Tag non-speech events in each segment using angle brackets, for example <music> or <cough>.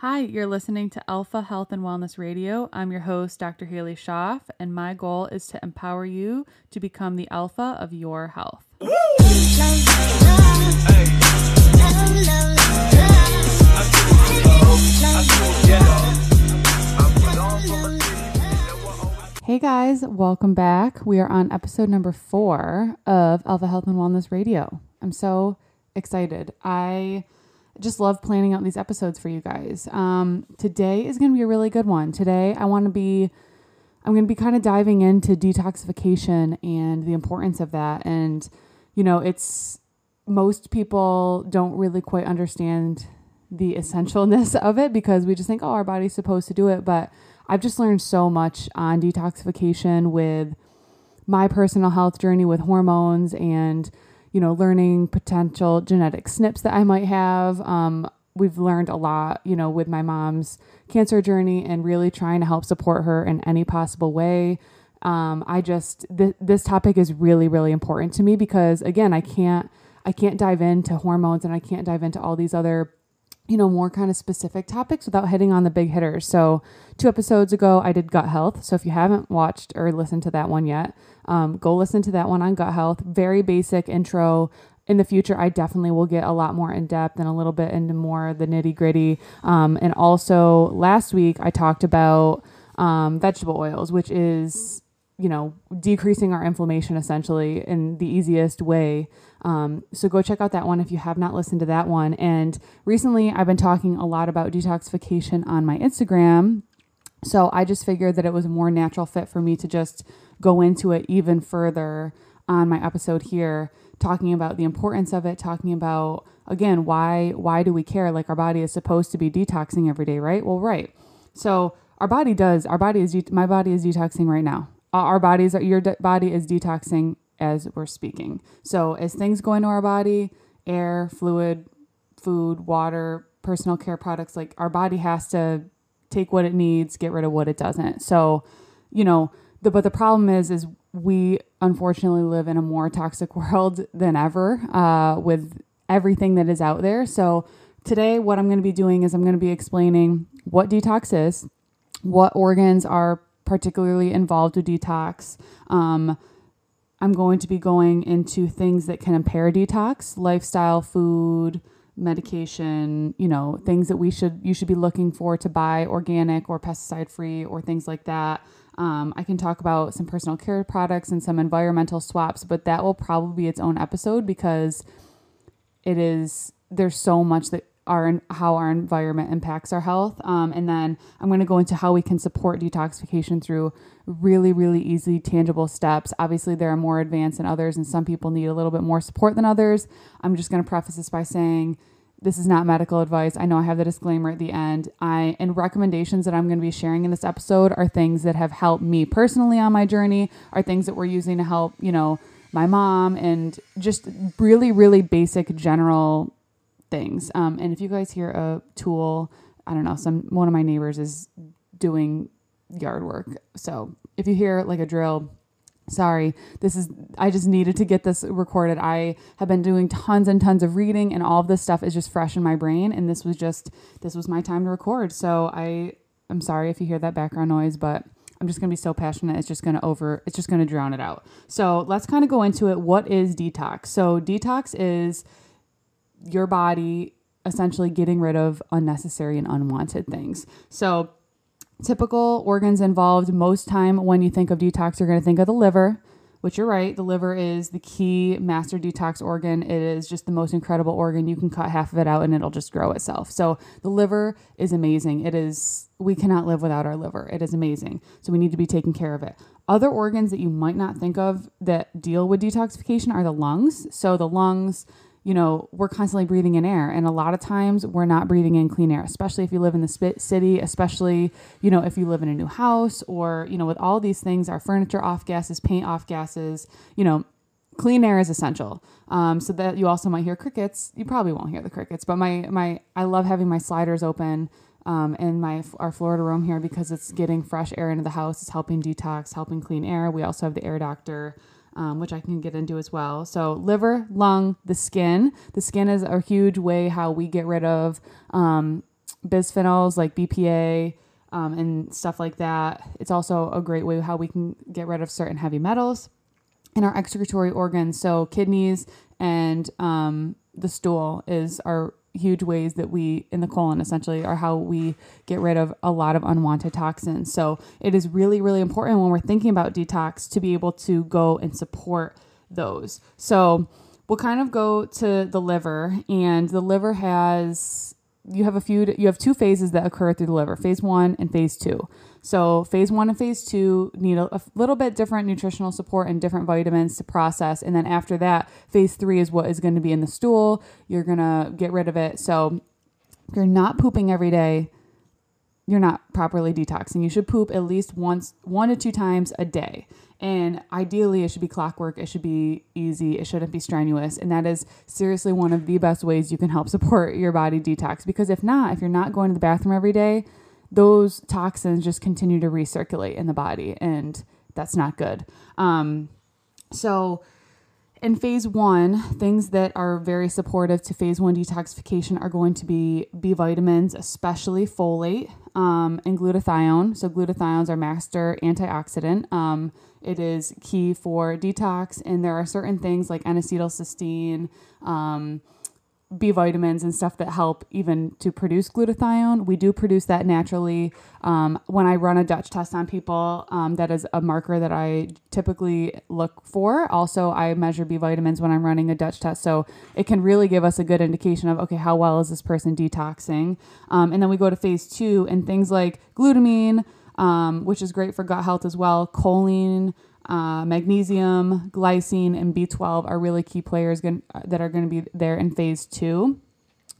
Hi, you're listening to Alpha Health and Wellness Radio. I'm your host, Dr. Halie Schoff, and my goal is to empower you to become the alpha of your health. Hey guys, welcome back. We are on episode number four of Alpha Health and Wellness Radio. I'm so excited. I just love planning out these episodes for you guys. Um, today is going to be a really good one. Today, I want to be, I'm going to be kind of diving into detoxification and the importance of that. And, you know, it's most people don't really quite understand the essentialness <laughs> of it because we just think, oh, our body's supposed to do it. But I've just learned so much on detoxification with my personal health journey with hormones and, you know, learning potential genetic SNPs that I might have. Um, we've learned a lot, you know, with my mom's cancer journey and really trying to help support her in any possible way. Um, I just th- this topic is really really important to me because again, I can't I can't dive into hormones and I can't dive into all these other you know, more kind of specific topics without hitting on the big hitters. So, two episodes ago, I did gut health. So, if you haven't watched or listened to that one yet, um, go listen to that one on gut health. Very basic intro. In the future, I definitely will get a lot more in depth and a little bit into more the nitty gritty. Um, and also, last week, I talked about um, vegetable oils, which is you know, decreasing our inflammation essentially in the easiest way. Um, so go check out that one if you have not listened to that one. And recently, I've been talking a lot about detoxification on my Instagram. So I just figured that it was a more natural fit for me to just go into it even further on my episode here, talking about the importance of it, talking about again why why do we care? Like our body is supposed to be detoxing every day, right? Well, right. So our body does. Our body is my body is detoxing right now our bodies are your body is detoxing as we're speaking. So as things go into our body, air, fluid, food, water, personal care products, like our body has to take what it needs, get rid of what it doesn't. So, you know, the but the problem is is we unfortunately live in a more toxic <laughs> world than ever uh, with everything that is out there. So today, what I'm going to be doing is I'm going to be explaining what detox is, what organs are particularly involved with detox. Um, I'm going to be going into things that can impair detox, lifestyle, food, medication, you know, things that we should you should be looking for to buy organic or pesticide free or things like that. Um, I can talk about some personal care products and some environmental swaps, but that will probably be its own episode because it is there's so much that our how our environment impacts our health. Um, and then I'm going to go into how we can support detoxification through really, really easy, tangible steps. Obviously, there are more advanced than others, and some people need a little bit more support than others. I'm just going to preface this by saying this is not medical advice. I know I have the disclaimer at the end. I and recommendations that I'm going to be sharing in this episode are things that have helped me personally on my journey, are things that we're using to help, you know, my mom and just really really basic general things. Um, and if you guys hear a tool, I don't know, some one of my neighbors is doing yard work. So if you hear like a drill, sorry, this is I just needed to get this recorded. I have been doing tons and tons of reading and all of this stuff is just fresh in my brain and this was just this was my time to record. So I I'm sorry if you hear that background noise, but I'm just going to be so passionate. It's just going to over, it's just going to drown it out. So let's kind of go into it. What is detox? So, detox is your body essentially getting rid of unnecessary and unwanted things. So, typical organs involved most time when you think of detox, you're going to think of the liver, which you're right. The liver is the key master detox organ. It is just the most incredible organ. You can cut half of it out and it'll just grow itself. So, the liver is amazing. It is, we cannot live without our liver. It is amazing. So, we need to be taking care of it. Other organs that you might not think of that deal with detoxification are the lungs. So, the lungs, you know, we're constantly breathing in air. And a lot of times we're not breathing in clean air, especially if you live in the city, especially, you know, if you live in a new house or, you know, with all these things, our furniture off gases, paint off gases, you know, clean air is essential. Um, so that you also might hear crickets. You probably won't hear the crickets, but my, my, I love having my sliders open. Um, in my our Florida room here because it's getting fresh air into the house. It's helping detox, helping clean air. We also have the air doctor um, which I can get into as well. So, liver, lung, the skin. The skin is a huge way how we get rid of um, bisphenols like BPA um, and stuff like that. It's also a great way how we can get rid of certain heavy metals in our excretory organs. So kidneys and um, the stool is our huge ways that we in the colon essentially are how we get rid of a lot of unwanted toxins. So it is really really important when we're thinking about detox to be able to go and support those. So we'll kind of go to the liver and the liver has you have a few you have two phases that occur through the liver phase one and phase two so phase one and phase two need a, a, little bit different nutritional support and different vitamins to process. And then after that phase three is what is going to be in the stool. You're going to get rid of it. So if you're not pooping every day. You're not properly detoxing. You should poop at least once one to two times a day. And ideally, it should be clockwork, it should be easy, it shouldn't be strenuous. And that is seriously one of the best ways you can help support your body detox. Because if not, if you're not going to the bathroom every day, those toxins just continue to recirculate in the body, and that's not good. Um, so, in phase one, things that are very supportive to phase one detoxification are going to be B vitamins, especially folate um, and glutathione. So, glutathione's our master antioxidant. Um, it is key for detox, and there are certain things like N-acetylcysteine, um, B vitamins, and stuff that help even to produce glutathione. We do produce that naturally. Um, when I run a Dutch test on people, um, that is a marker that I typically look for. Also, I measure B vitamins when I'm running a Dutch test, so it can really give us a good indication of okay, how well is this person detoxing? Um, and then we go to phase two, and things like glutamine um, which is great for gut health as well. Choline, uh, magnesium, glycine, and B12 are really key players g- that are going to be there in phase two.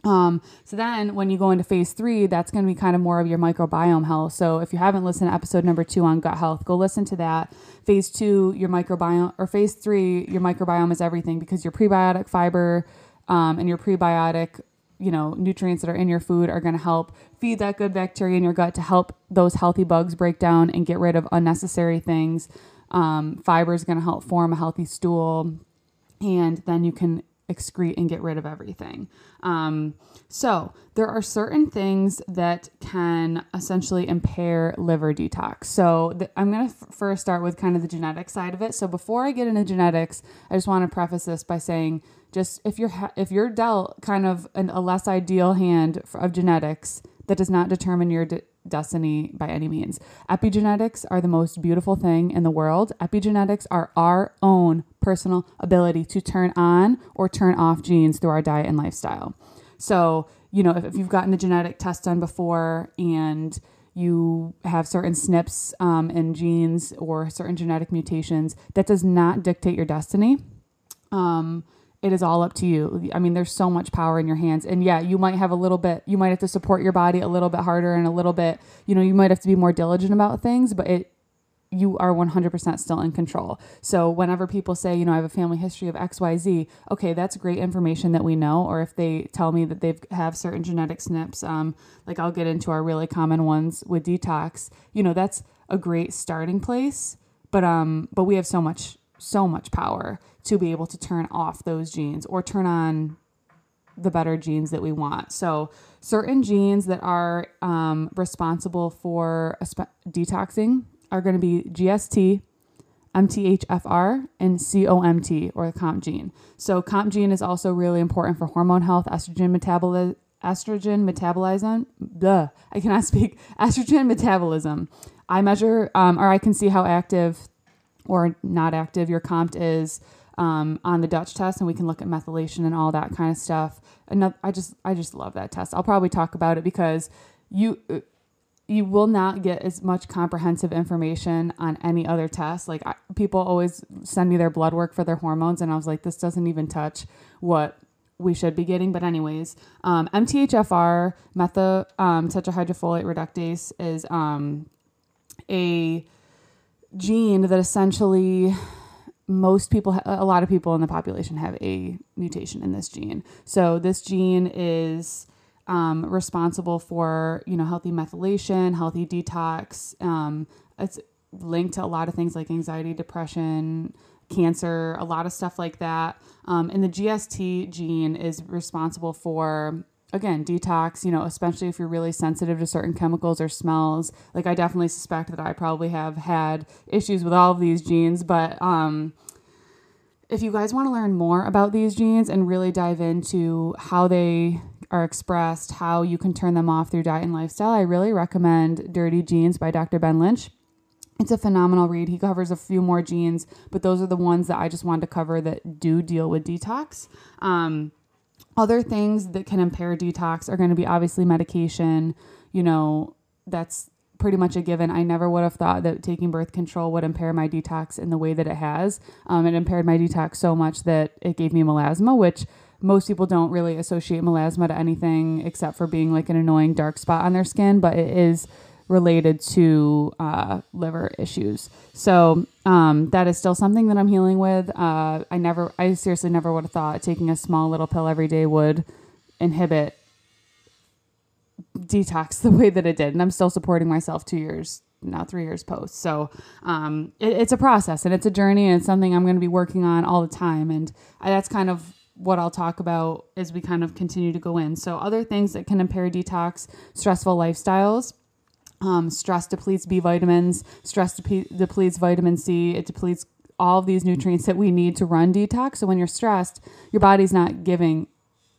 Um, so then when you go into phase three, that's going to be kind of more of your microbiome health. So if you haven't listened to episode number two on gut health, go listen to that. Phase two, your microbiome, or phase three, your microbiome is everything because your prebiotic fiber um, and your prebiotic you know nutrients that are in your food are going to help feed that good bacteria in your gut to help those healthy bugs break down and get rid of unnecessary things um, fiber is going to help form a healthy stool and then you can excrete and get rid of everything. Um, so there are certain things that can essentially impair liver detox. So i'm going to f- first start with kind of the genetic side of it. So before i get into genetics i just want to preface this by saying just if you're ha- if you're dealt kind of an, a less ideal hand of genetics that does not determine your destiny by any means. Epigenetics are the most beautiful thing in the world. Epigenetics are our own personal ability to turn on or turn off genes through our diet and lifestyle. So, you know, if, if you've gotten a genetic test done before and you have certain SNPs um, and genes or certain genetic mutations, that does not dictate your destiny. Um, it is all up to you. I mean, there's so much power in your hands. And yeah, you might have a little bit, you might have to support your body a little bit harder and a little bit, you know, you might have to be more diligent about things, but it, you are 100% still in control. So whenever people say, you know, I have a family history of XYZ, okay, that's great information that we know. Or if they tell me that they have have certain genetic SNPs, um, like I'll get into our really common ones with detox, you know, that's a great starting place. But um, but we have so much so much power to be able to turn off those genes or turn on the better genes that we want. So, certain genes that are um, responsible for detoxing are going to be GST, MTHFR, and COMT or the COMT gene. So, COMT gene is also really important for hormone health, estrogen metabolism. Estrogen metabolism, Duh, I cannot <laughs> speak. Estrogen metabolism. I measure, um, or I can see how active or not active your COMT is um, on the Dutch test, and we can look at methylation and all that kind of stuff. And I just I just love that test. I'll probably talk about it because you you will not get as much comprehensive information on any other test. Like I, people always send me their blood work for their hormones, and I was like, this doesn't even touch what we should be getting. But anyways, um, MTHFR, methyl um, tetrahydrofolate reductase, is um, a gene that essentially most people, a lot of people in the population have a mutation in this gene. So this gene is um, responsible for you know healthy methylation, healthy detox. Um, it's linked to a lot of things like anxiety, depression, cancer, a lot of stuff like that. Um, and the GST gene is responsible for again, detox, you know, especially if you're really sensitive to certain chemicals or smells. Like I definitely suspect that I probably have had issues with all of these genes, but um if you guys want to learn more about these genes and really dive into how they are expressed, how you can turn them off through diet and lifestyle, I really recommend Dirty Genes by Dr. Ben Lynch. It's a phenomenal read. He covers a few more genes, but those are the ones that I just wanted to cover that do deal with detox. Um, other things that can impair detox are going to be obviously medication. You know, that's pretty much a given. I never would have thought that taking birth control would impair my detox in the way that it has. Um, it impaired my detox so much that it gave me melasma, which most people don't really associate melasma to anything except for being like an annoying dark spot on their skin, but it is related to uh, liver issues. So um, that is still something that I'm healing with. Uh, I never, I seriously never would have thought taking a small little pill every day would inhibit detox the way that it did. And I'm still supporting myself two years now three years post. So um, it, it's a process and it's a journey and it's something I'm going to be working on all the time. And I, that's kind of what I'll talk about as we kind of continue to go in. So other things that can impair detox, stressful lifestyles. Um, stress depletes B vitamins. Stress de- depletes vitamin C. It depletes all of these nutrients that we need to run detox. So when you're stressed, your body's not giving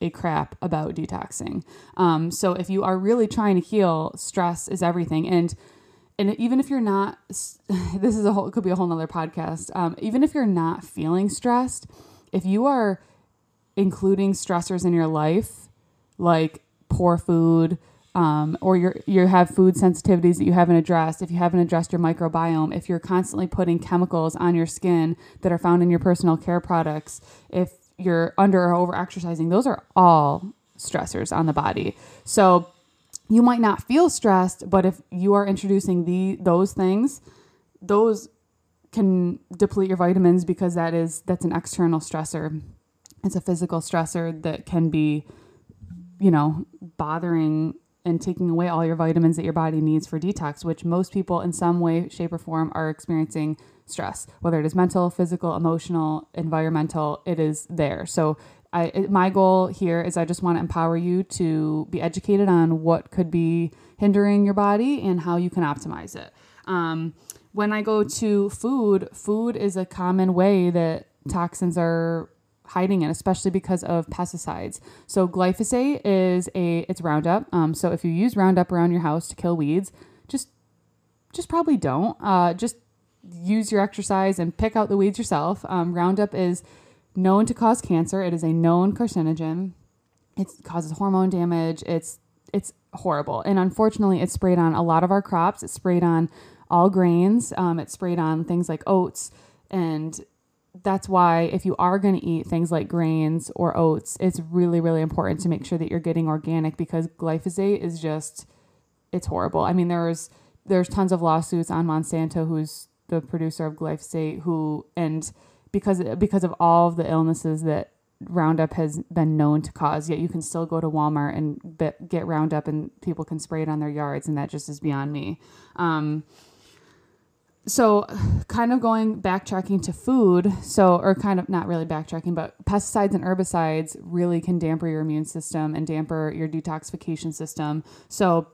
a crap about detoxing. Um, so if you are really trying to heal, stress is everything. And and even if you're not, <laughs> this is a whole could be a whole nother podcast. Um, even if you're not feeling stressed, if you are including stressors in your life, like poor food, um, or you you have food sensitivities that you haven't addressed, if you haven't addressed your microbiome, if you're constantly putting chemicals on your skin that are found in your personal care products, if you're under or over exercising, those are all stressors on the body. So you might not feel stressed, but if you are introducing the those things, those can deplete your vitamins because that is that's an external stressor. It's a physical stressor that can be, you know, bothering and taking away all your vitamins that your body needs for detox, which most people in some way, shape, or form are experiencing stress, whether it is mental, physical, emotional, environmental, it is there. So I my goal here is I just want to empower you to be educated on what could be hindering your body and how you can optimize it. Um, when I go to food, food is a common way that toxins are hiding it, especially because of pesticides. So glyphosate is a it's Roundup. Um, so if you use Roundup around your house to kill weeds, just just probably don't. Uh, just use your exercise and pick out the weeds yourself. Um, Roundup is known to cause cancer. It is a known carcinogen. It causes hormone damage. It's it's horrible, and unfortunately, it's sprayed on a lot of our crops. It's sprayed on all grains. Um, it's sprayed on things like oats and that's why if you are going to eat things like grains or oats, it's really, really important to make sure that you're getting organic because glyphosate is just it's horrible. I mean, there's there's tons of lawsuits on Monsanto, who's the producer of glyphosate, who and because because of all of the illnesses that Roundup has been known to cause, yet you can still go to Walmart and get Roundup and people can spray it on their yards, and that just is beyond me. Um, so kind of going backtracking to food so or kind of not really backtracking but pesticides and herbicides really can damper your immune system and damper your detoxification system. So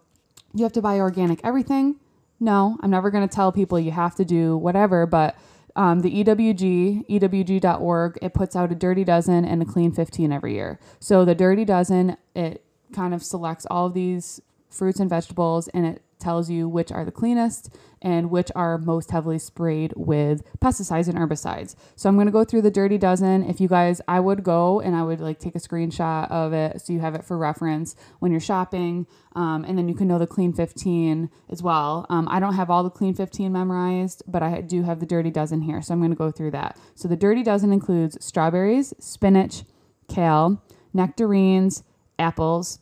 you have to buy organic everything? No i'm never going to tell people you have to do whatever but um, the ewg ewg.org it puts out a dirty dozen and a clean 15 every year. So the dirty dozen it kind of selects all of these fruits and vegetables and it tells you which are the cleanest and which are most heavily sprayed with pesticides and herbicides. So I'm going to go through the dirty dozen. If you guys, I would go and I would like take a screenshot of it so you have it for reference when you're shopping. Um, and then you can know the clean 15 as well. Um, I don't have all the clean 15 memorized, but I do have the dirty dozen here. So I'm going to go through that. So the dirty dozen includes strawberries, spinach, kale, nectarines, apples,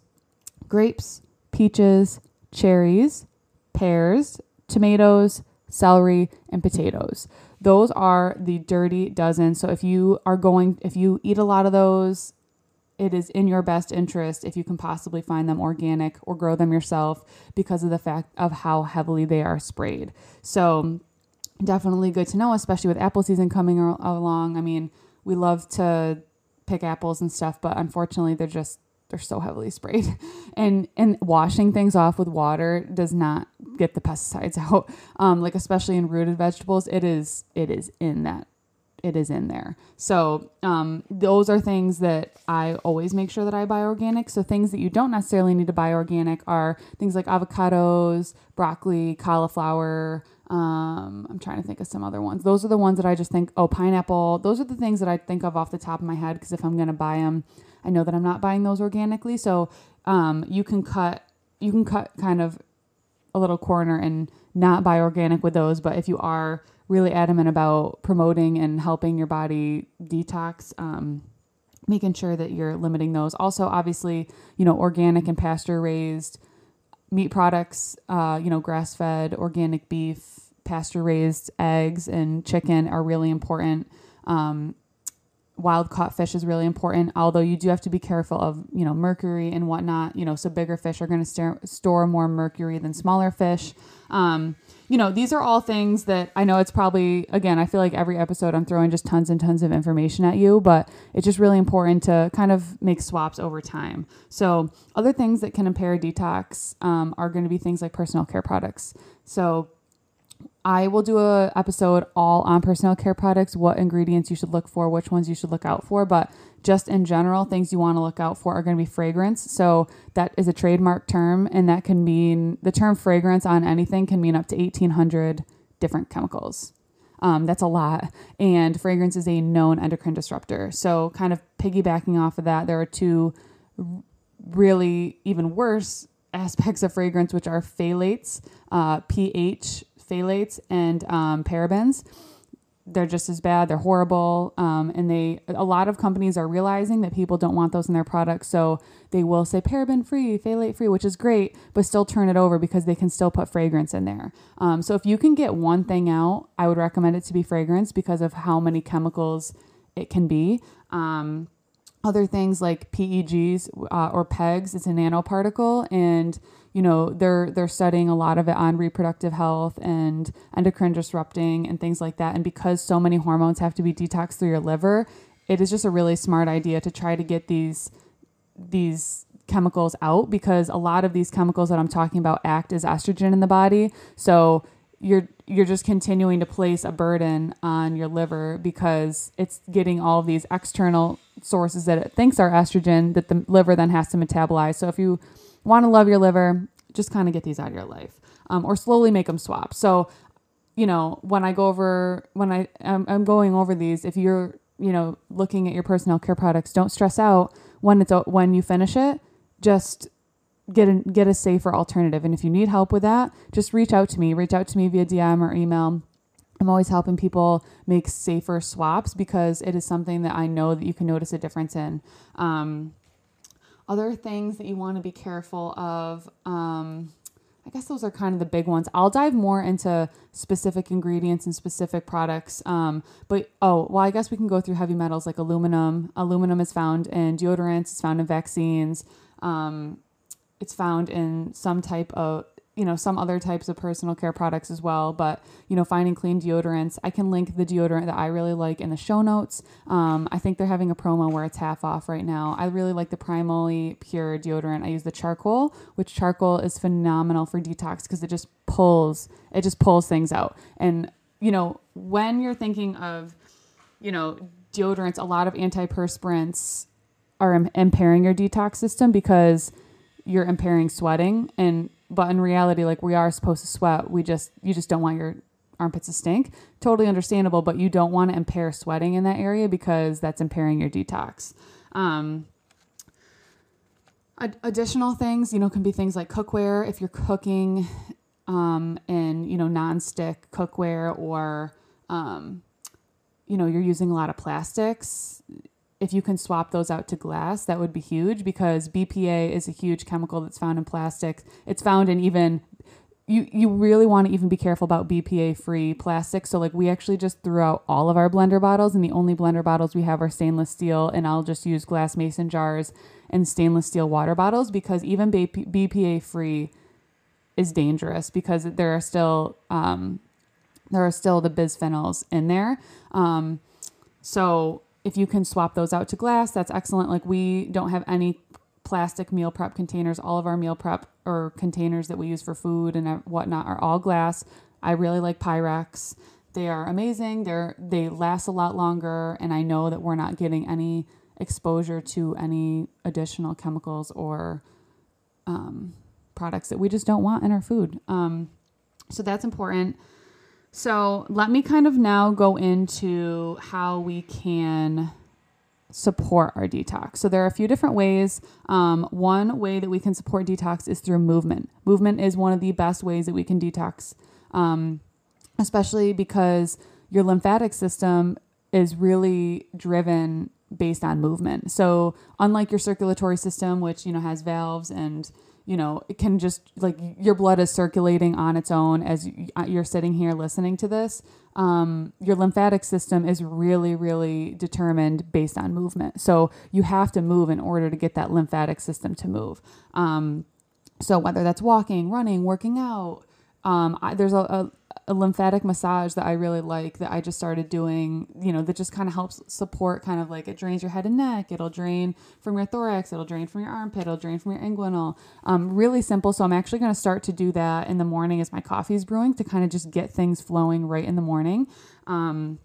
grapes, peaches, cherries, pears, tomatoes, celery, and potatoes. Those are the dirty dozen. So if you are going, if you eat a lot of those, it is in your best interest if you can possibly find them organic or grow them yourself because of the fact of how heavily they are sprayed. So definitely good to know, especially with apple season coming along. I mean, we love to pick apples and stuff, but unfortunately, they're just they're so heavily sprayed. <laughs> And and washing things off with water does not get the pesticides <laughs> out. Um, like especially in rooted vegetables, it is it is in that it is in there. So um, those are things that I always make sure that I buy organic. So things that you don't necessarily need to buy organic are things like avocados, broccoli, cauliflower. Um, I'm trying to think of some other ones. Those are the ones that I just think, oh, pineapple. Those are the things that I think of off the top of my head because if I'm going to buy them, I know that I'm not buying those organically. So um, you can cut, you can cut kind of a little corner and not buy organic with those. But if you are really adamant about promoting and helping your body detox, um, making sure that you're limiting those. Also, obviously, you know, organic and pasture raised meat products, uh, you know, grass fed, organic beef, pasture raised eggs, and chicken are really important. Um, wild caught fish is really important although you do have to be careful of you know mercury and whatnot you know so bigger fish are going to st- store more mercury than smaller fish um, you know these are all things that i know it's probably again i feel like every episode i'm throwing just tons and tons of information at you but it's just really important to kind of make swaps over time. So other things that can impair detox um, are going to be things like personal care products. So I will do a episode all on personal care products, what ingredients you should look for, which ones you should look out for, but just in general, things you want to look out for are going to be fragrance. So that is a trademark term and that can mean the term fragrance on anything can mean up to 1800 different chemicals. Um, that's a lot. And fragrance is a known endocrine disruptor. So, kind of piggybacking off of that, there are two really even worse aspects of fragrance, which are phthalates, uh, pH phthalates and um, parabens. They're just as bad. They're horrible, um, and they a lot of companies are realizing that people don't want those in their products, so they will say paraben free, phthalate free, which is great, but still turn it over because they can still put fragrance in there. Um, so if you can get one thing out, I would recommend it to be fragrance because of how many chemicals it can be. Um, other things like PEGs uh, or PEGs, it's a nanoparticle, and you know they're they're studying a lot of it on reproductive health and endocrine disrupting and things like that. And because so many hormones have to be detoxed through your liver it is just a really smart idea to try to get these these chemicals out because a lot of these chemicals that I'm talking about act as estrogen in the body. So you're you're just continuing to place a burden on your liver because it's getting all these external sources that it thinks are estrogen that the liver then has to metabolize so if you want to love your liver, just kind of get these out of your life um, or slowly make them swap. So, you know, when I go over, when I, I'm, I'm going over these, if you're, you know, looking at your personal care products, don't stress out when it's, when you finish it, just get a, get a safer alternative. And if you need help with that, just reach out to me, reach out to me via DM or email. I'm always helping people make safer swaps because it is something that I know that you can notice a difference in. Um, other things that you want to be careful of, um, I guess those are kind of the big ones. I'll dive more into specific ingredients and specific products. Um, but oh, well, I guess we can go through heavy metals like aluminum. Aluminum is found in deodorants, it's found in vaccines, um, it's found in some type of you know some other types of personal care products as well but you know finding clean deodorants i can link the deodorant that i really like in the show notes. Um, i think they're having a promo where it's half off right now. I really like the primally pure deodorant. I use the charcoal which charcoal is phenomenal for detox because it just pulls it just pulls things out. And you know when you're thinking of you know deodorants a lot of antiperspirants are Im- impairing your detox system because you're impairing sweating and but in reality like we are supposed to sweat. We just you just don't want your armpits to stink. Totally understandable but you don't want to impair sweating in that area because that's impairing your detox. Um, ad- additional things you know can be things like cookware. If you're cooking um, in you know non-stick cookware or um, you know you're using a lot of plastics if you can swap those out to glass, that would be huge because BPA is a huge chemical that's found in plastics. It's found in even you you really want to even be careful about BPA free plastic. So like we actually just threw out all of our blender bottles and the only blender bottles we have are stainless steel and I'll just use glass mason jars and stainless steel water bottles because even BPA free is dangerous because there are still um, there are still the bisphenols in there. Um, so if you can swap those out to glass, that's excellent. Like we don't have any plastic meal prep containers. All of our meal prep or containers that we use for food and whatnot are all glass. I really like Pyrex. They are amazing. They're they last a lot longer, and I know that we're not getting any exposure to any additional chemicals or um, products that we just don't want in our food. Um, so that's important. So let me kind of now go into how we can support our detox. So there are a few different ways. Um, one way that we can support detox is through movement. Movement is one of the best ways that we can detox, um, especially because your lymphatic system is really driven based on movement. So unlike your circulatory system, which you know has valves and you know it can just like your blood is circulating on its own as uh, you're sitting here listening to this um, your lymphatic system is really, really determined based on movement. So you have to move in order to get that lymphatic system to move. Um, so whether that's walking, running, working out, um, I, there's a, a, a, lymphatic massage that I really like that I just started doing, you know, that just kind of helps support kind of like it drains your head and neck. It'll drain from your thorax. It'll drain from your armpit. It'll drain from your inguinal. Um, really simple. So I'm actually going to start to do that in the morning as my coffee is brewing to kind of just get things flowing right in the morning. Um,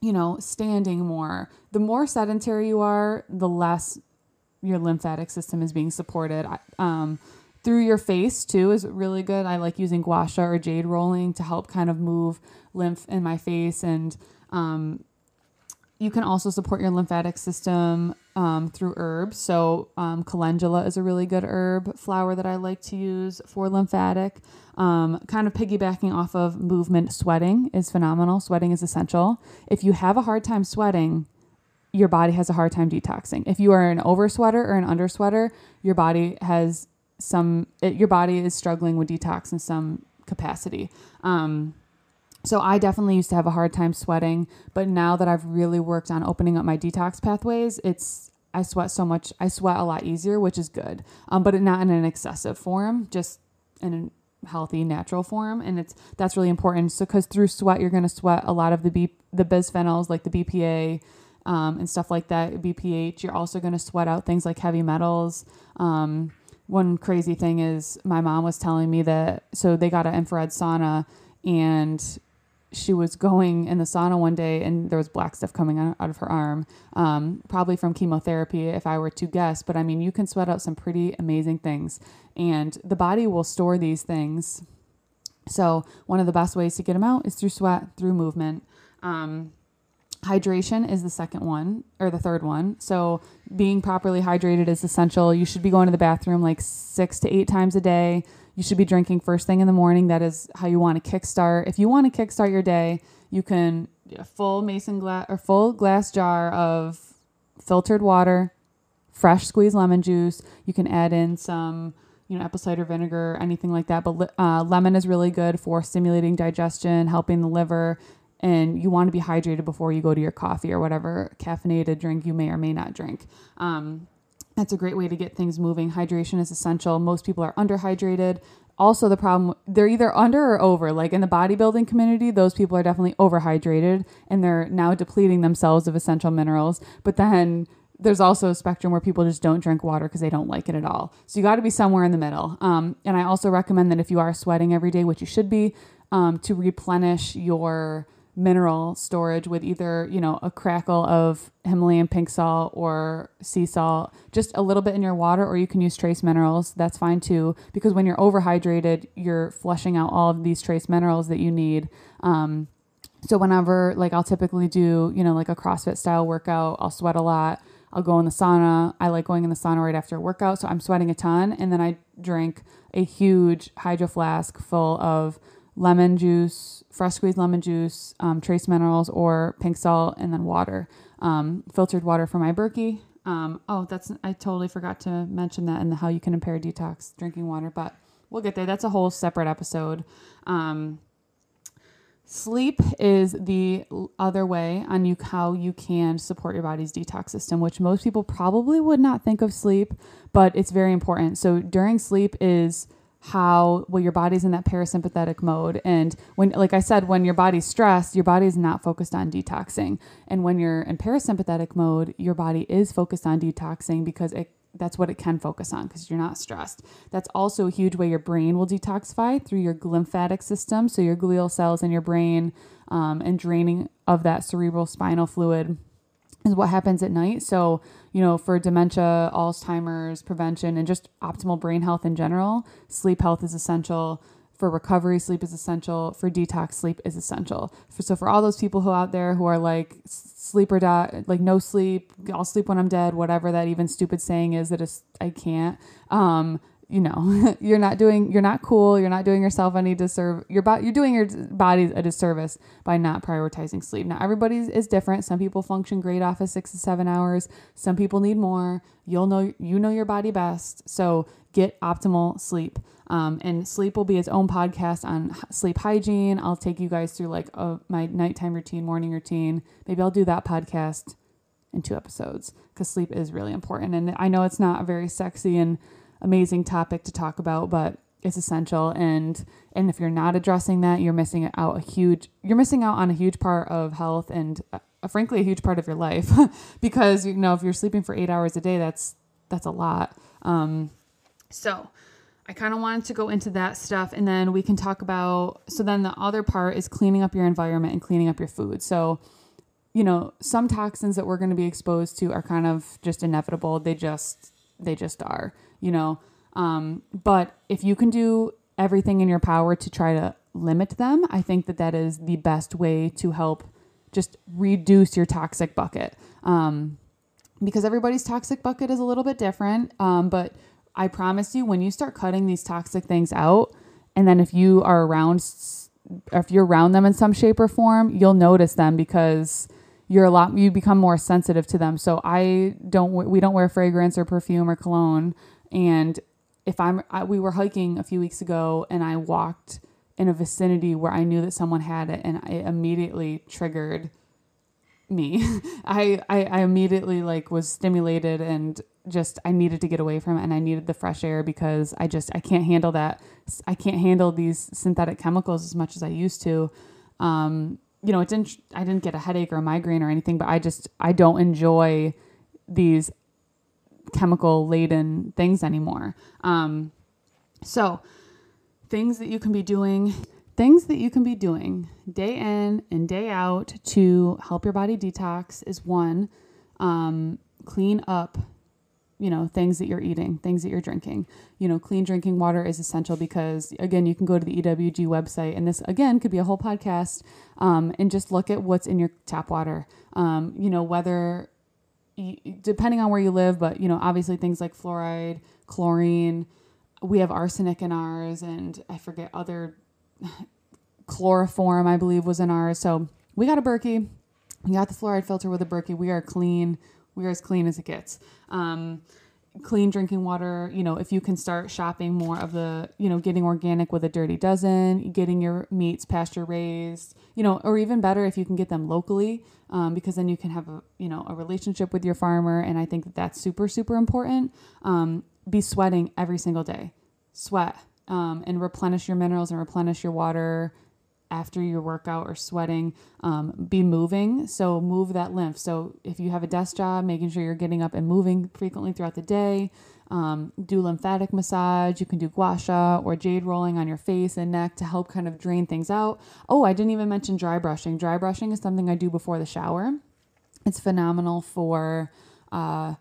you know, standing more. The more sedentary you are, the less your lymphatic system is being supported. Um, through your face too is really good. I like using gua sha or jade rolling to help kind of move lymph in my face. And um, you can also support your lymphatic system um, through herbs. So, um, calendula is a really good herb flower that I like to use for lymphatic. Um, kind of piggybacking off of movement, sweating is phenomenal. Sweating is essential. If you have a hard time sweating, your body has a hard time detoxing. If you are an over sweater or an under sweater, your body has some it, your body is struggling with detox in some capacity. Um, so I definitely used to have a hard time sweating, but now that I've really worked on opening up my detox pathways, it's I sweat so much. I sweat a lot easier, which is good, um, but not in an excessive form, just in a healthy, natural form, and it's that's really important. So because through sweat, you're going to sweat a lot of the B, the bisphenols like the BPA. Um, and stuff like that, BPH. You're also going to sweat out things like heavy metals. Um, one crazy thing is my mom was telling me that so they got an infrared sauna and she was going in the sauna one day and there was black stuff coming out of her arm um, probably from chemotherapy if i were to guess but i mean you can sweat out some pretty amazing things and the body will store these things. So one of the best ways to get them out is through sweat through movement um, Hydration is the second one or the third one. So, being properly hydrated is essential. You should be going to the bathroom like six to eight times a day. You should be drinking first thing in the morning. That is how you want to kickstart. If you want to kickstart your day, you can a full mason glass or full glass jar of filtered water, fresh squeezed lemon juice. You can add in some, you know, apple cider vinegar, anything like that. But uh, lemon is really good for stimulating digestion, helping the liver, and you want to be hydrated before you go to your coffee or whatever caffeinated drink you may or may not drink. Um, that's a great way to get things moving. Hydration is essential. Most people are underhydrated. Also, the problem they're either under or over. Like in the bodybuilding community, those people are definitely overhydrated and they're now depleting themselves of essential minerals. But then there's also a spectrum where people just don't drink water because they don't like it at all. So you got to be somewhere in the middle. Um, and I also recommend that if you are sweating every day, which you should be, um, to replenish your mineral storage with either, you know, a crackle of Himalayan pink salt or sea salt, just a little bit in your water, or you can use trace minerals. That's fine too, because when you're overhydrated, you're flushing out all of these trace minerals that you need. Um, so whenever, like, I'll typically do, you know, like a CrossFit style workout, I'll sweat a lot. I'll go in the sauna. I like going in the sauna right after a workout, so I'm sweating a ton, and then I drink a huge hydro flask full of lemon juice, fresh squeezed lemon juice, um, trace minerals, or pink salt, and then water. Um, filtered water for my Berkey. Um, oh, that's I totally forgot to mention that and how you can impair detox drinking water, but we'll get there. That's a whole separate episode. Um, sleep is the other way on you how you can support your body's detox system, which most people probably would not think of sleep, but it's very important. So during sleep is how well your body's in that parasympathetic mode and when like i said when your body's stressed your body's not focused on detoxing and when you're in parasympathetic mode your body is focused on detoxing because it that's what it can focus on because you're not stressed. That's also a huge way your brain will detoxify through your lymphatic system. So your glial cells in your brain um, and draining of that cerebral spinal fluid is what happens at night. So, you know, for dementia, Alzheimer's prevention, and just optimal brain health in general, sleep health is essential. For recovery, sleep is essential. For detox, sleep is essential. For, so, for all those people who out there who are like sleep or die, like no sleep, I'll sleep when I'm dead, whatever that even stupid saying is that is, I can't. Um, you know <laughs> you're not doing you're not cool you're not doing yourself any disservice you're, you're doing your body a disservice by not prioritizing sleep. Now everybody is different. Some people function great off of six to seven hours. Some people need more. You'll know you know your body best. So get optimal sleep. Um, and sleep will be its own podcast on sleep hygiene. I'll take you guys through like a, my nighttime routine morning routine. Maybe i'll do that podcast in two episodes because sleep is really important. And i know it's not very sexy and amazing topic to talk about, but it's essential and and if you're not addressing that, you're missing out a huge you're missing out on a huge part of health and uh, frankly a huge part of your life <laughs> because you know if you're sleeping for 8 hours a day, that's that's a lot. Um, so I kind of wanted to go into that stuff and then we can talk about so then the other part is cleaning up your environment and cleaning up your food. So you know, some toxins that we're going to be exposed to are kind of just inevitable. They just they just are you know. Um, but if you can do everything in your power to try to limit them, I think that that is the best way to help just reduce your toxic bucket. Um, because everybody's toxic bucket is a little bit different. Um, but I promise you, when you start cutting these toxic things out, and then if you are around, if you're around them in some shape or form, you'll notice them because you're a lot, you become more sensitive to them. So I don't, we don't wear fragrance or perfume or cologne. And if I'm, I, we were hiking a few weeks ago and I walked in a vicinity where I knew that someone had it and it immediately triggered me. <laughs> I, I, I immediately like was stimulated and just, I needed to get away from it and I needed the fresh air because I just, I can't handle that. I can't handle these synthetic chemicals as much as I used to. Um, you know, it didn't, I didn't get a headache or a migraine or anything, but I just, I don't enjoy these chemical laden things anymore. Um, so, things that you can be doing, things that you can be doing day in and day out to help your body detox is one, um, clean up you know things that you're eating things that you're drinking you know clean drinking water is essential because again you can go to the ewg website and this again could be a whole podcast um, and just look at what's in your tap water um, you know whether depending on where you live, but you know, obviously things like fluoride, chlorine, we have arsenic in ours, and I forget other <sighs> chloroform, I believe, was in ours. So we got a Berkey. We got the fluoride filter with a Berkey. We are clean. We are as clean as it gets. Um, clean drinking water, you know, if you can start shopping more of the, you know, getting organic with a dirty dozen, getting your meats pasture raised, you know, or even better if you can get them locally, um, because then you can have a, you know, a relationship with your farmer. And I think that that's super, super important. Um, be sweating every single day, sweat, um, and replenish your minerals and replenish your water after your workout or sweating, um, be moving. So move that lymph. So if you have a desk job, making sure you're getting up and moving frequently throughout the day. Um, do lymphatic massage. You can do gua sha or jade rolling on your face and neck to help kind of drain things out. Oh, I didn't even mention dry brushing. Dry brushing is something I do before the shower. It's phenomenal for uh,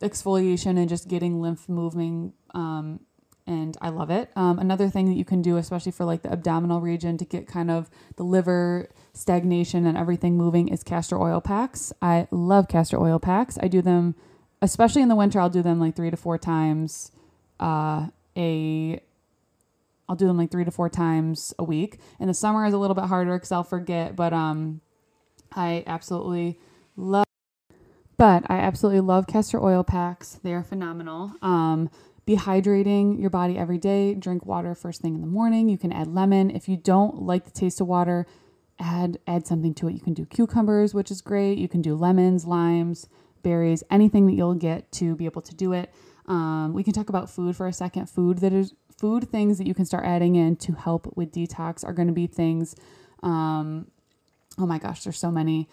exfoliation and just getting lymph moving um, and I love it. Um, another thing that you can do, especially for like the abdominal region to get kind of the liver stagnation and everything moving, is castor oil packs. I love castor oil packs. I do them, especially in the winter. I'll do them like three to four times uh, a. I'll do them like three to four times a week. In the summer is a little bit harder because I'll forget, but um, I absolutely love. But I absolutely love castor oil packs. They are phenomenal. Um, be hydrating your body every day. Drink water first thing in the morning. You can add lemon. If you don't like the taste of water, add add something to it. You can do cucumbers, which is great. You can do lemons, limes, berries, anything that you'll get to be able to do it. Um, we can talk about food for a second. Food that is food things that you can start adding in to help with detox are going to be things. Um, oh my gosh, there's so many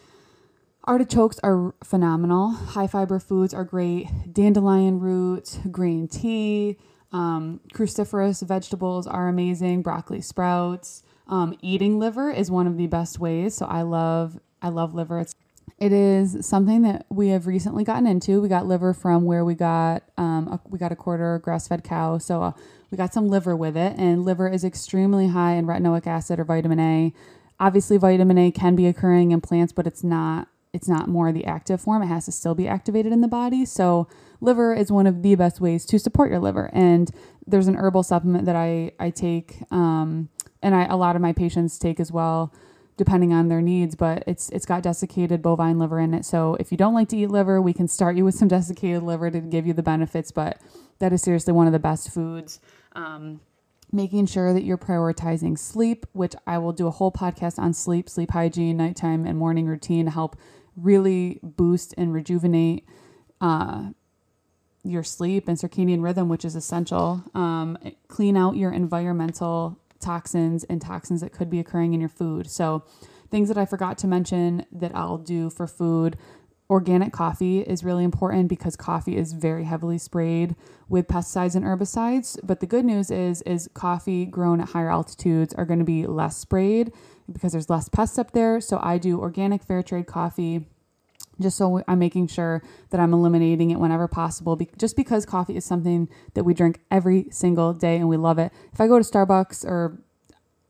Artichokes are phenomenal. High fiber foods are great. Dandelion root, green tea, um, cruciferous vegetables are amazing. Broccoli sprouts. Um, eating liver is one of the best ways. So I love I love liver. It's it is something that we have recently gotten into. We got liver from where we got um, a, we got a quarter grass fed cow, so uh, we got some liver with it. And liver is extremely high in retinoic acid or vitamin A. Obviously, vitamin A can be occurring in plants, but it's not it's not more the active form. It has to still be activated in the body. So liver is one of the best ways to support your liver. And there's an herbal supplement that I I take, um, and I a lot of my patients take as well depending on their needs, but it's it's got desiccated bovine liver in it. So if you don't like to eat liver, we can start you with some <laughs> desiccated liver to give you the benefits, but that is seriously one of the best foods. Um, making sure that you're prioritizing sleep, which I will do a whole podcast on sleep, sleep hygiene, nighttime and morning routine help really boost and rejuvenate uh, your sleep and circadian rhythm, which is essential. Um, clean out your environmental toxins and toxins that could be occurring in your food. So, things that I forgot to mention that I'll do for food organic coffee is really important because coffee is very heavily sprayed with pesticides and herbicides but the good news is is coffee grown at higher altitudes are going to be less sprayed because there's less pests up there so i do organic fair trade coffee just so I'm making sure that I'm eliminating it whenever possible. Be- just because coffee is something that we drink every single day and we love it. If I go to Starbucks or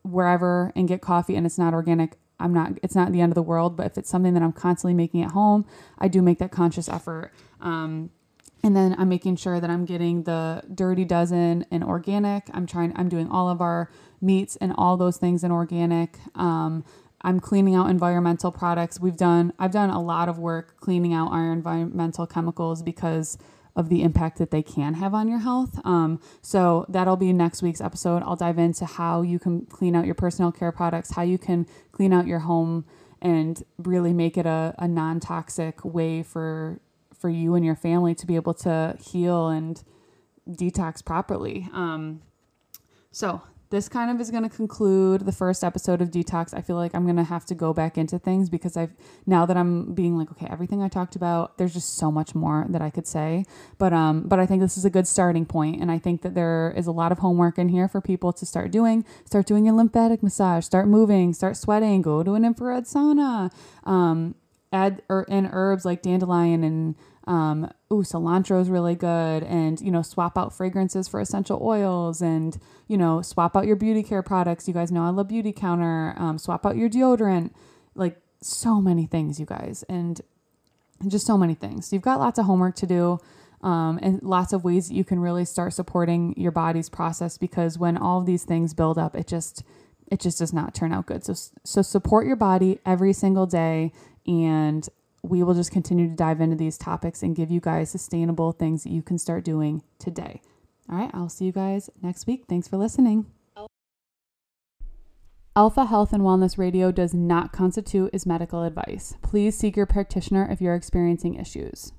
wherever and get coffee and it's not organic, I'm not. It's not the end of the world. But if it's something that I'm constantly making at home, I do make that conscious effort. Um, and then I'm making sure that I'm getting the dirty dozen and organic. I'm trying. I'm doing all of our meats and all those things in organic. Um, I'm cleaning out environmental products. We've done I've done a lot of work cleaning out our environmental chemicals because of the impact that they can have on your health. Um, so that'll be next week's episode. I'll dive into how you can clean out your personal care products, how you can clean out your home and really make it a, a non-toxic way for for you and your family to be able to heal and detox properly. Um, so this kind of is going to conclude the first episode of detox. I feel like i'm going to have to go back into things because i've now that i'm being like okay everything i talked about there's just so much more that i could say. But um but i think this is a good starting point and i think that there is a lot of homework in here for people to start doing. Start doing a lymphatic massage start moving start sweating go to an infrared sauna um add or er, in herbs like dandelion and um, ooh, cilantro is really good, and you know, swap out fragrances for essential oils, and you know, swap out your beauty care products. You guys know I love Beautycounter. Um, swap out your deodorant, like so many things, you guys, and just so many things. You've got lots of homework to do. Um, and lots of ways that you can really start supporting your body's process because when all of these things build up, it just it just does not turn out good. So so support your body every single day and we will just continue to dive into these topics and give you guys sustainable things that you can start doing today. All right, I'll see you guys next week. Thanks for listening. Alpha Health and Wellness Radio does not constitute as medical advice. Please seek your practitioner if you're experiencing issues.